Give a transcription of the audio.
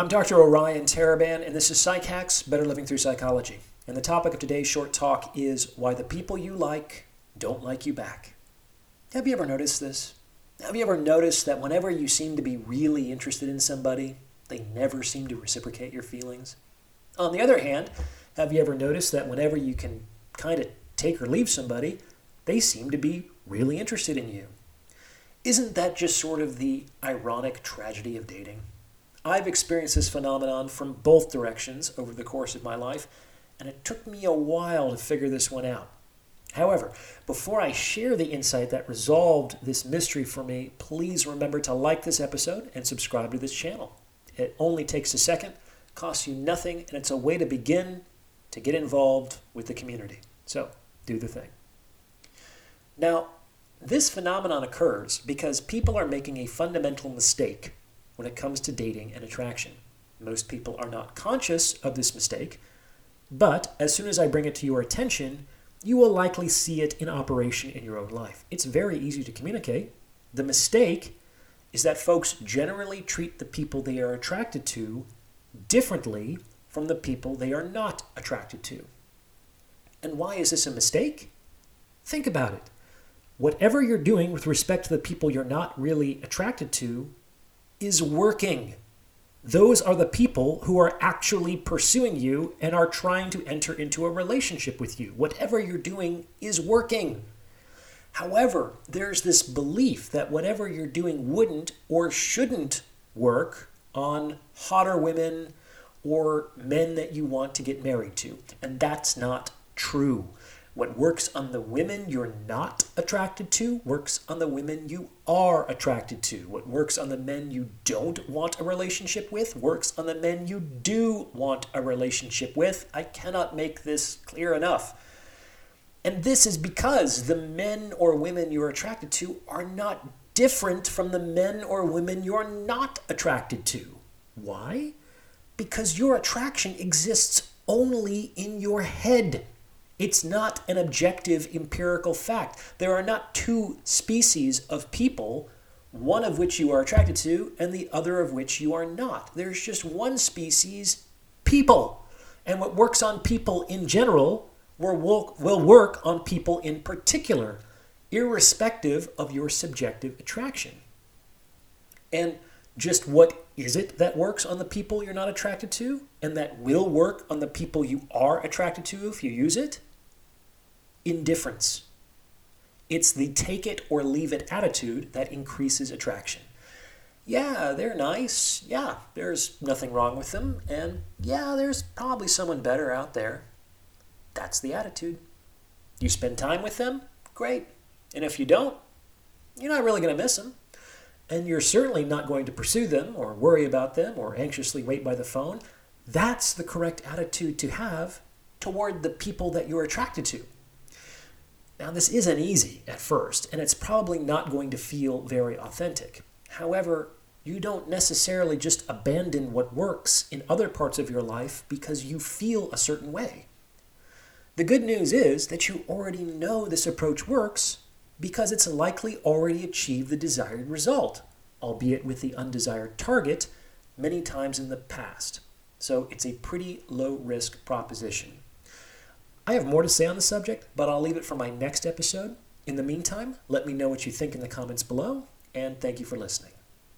I'm Dr. Orion Taraban, and this is Psych Hacks Better Living Through Psychology. And the topic of today's short talk is why the people you like don't like you back. Have you ever noticed this? Have you ever noticed that whenever you seem to be really interested in somebody, they never seem to reciprocate your feelings? On the other hand, have you ever noticed that whenever you can kind of take or leave somebody, they seem to be really interested in you? Isn't that just sort of the ironic tragedy of dating? I've experienced this phenomenon from both directions over the course of my life, and it took me a while to figure this one out. However, before I share the insight that resolved this mystery for me, please remember to like this episode and subscribe to this channel. It only takes a second, costs you nothing, and it's a way to begin to get involved with the community. So, do the thing. Now, this phenomenon occurs because people are making a fundamental mistake when it comes to dating and attraction. Most people are not conscious of this mistake, but as soon as I bring it to your attention, you will likely see it in operation in your own life. It's very easy to communicate. The mistake is that folks generally treat the people they are attracted to differently from the people they are not attracted to. And why is this a mistake? Think about it. Whatever you're doing with respect to the people you're not really attracted to is working. Those are the people who are actually pursuing you and are trying to enter into a relationship with you. Whatever you're doing is working. However, there's this belief that whatever you're doing wouldn't or shouldn't work on hotter women or men that you want to get married to. And that's not true. What works on the women you're not attracted to works on the women you are attracted to. What works on the men you don't want a relationship with works on the men you do want a relationship with. I cannot make this clear enough. And this is because the men or women you're attracted to are not different from the men or women you're not attracted to. Why? Because your attraction exists only in your head. It's not an objective empirical fact. There are not two species of people, one of which you are attracted to and the other of which you are not. There's just one species, people. And what works on people in general will work on people in particular, irrespective of your subjective attraction. And just what is it that works on the people you're not attracted to and that will work on the people you are attracted to if you use it? Indifference. It's the take it or leave it attitude that increases attraction. Yeah, they're nice. Yeah, there's nothing wrong with them. And yeah, there's probably someone better out there. That's the attitude. You spend time with them? Great. And if you don't, you're not really going to miss them. And you're certainly not going to pursue them or worry about them or anxiously wait by the phone. That's the correct attitude to have toward the people that you're attracted to. Now, this isn't easy at first, and it's probably not going to feel very authentic. However, you don't necessarily just abandon what works in other parts of your life because you feel a certain way. The good news is that you already know this approach works because it's likely already achieved the desired result, albeit with the undesired target, many times in the past. So it's a pretty low risk proposition. I have more to say on the subject, but I'll leave it for my next episode. In the meantime, let me know what you think in the comments below, and thank you for listening.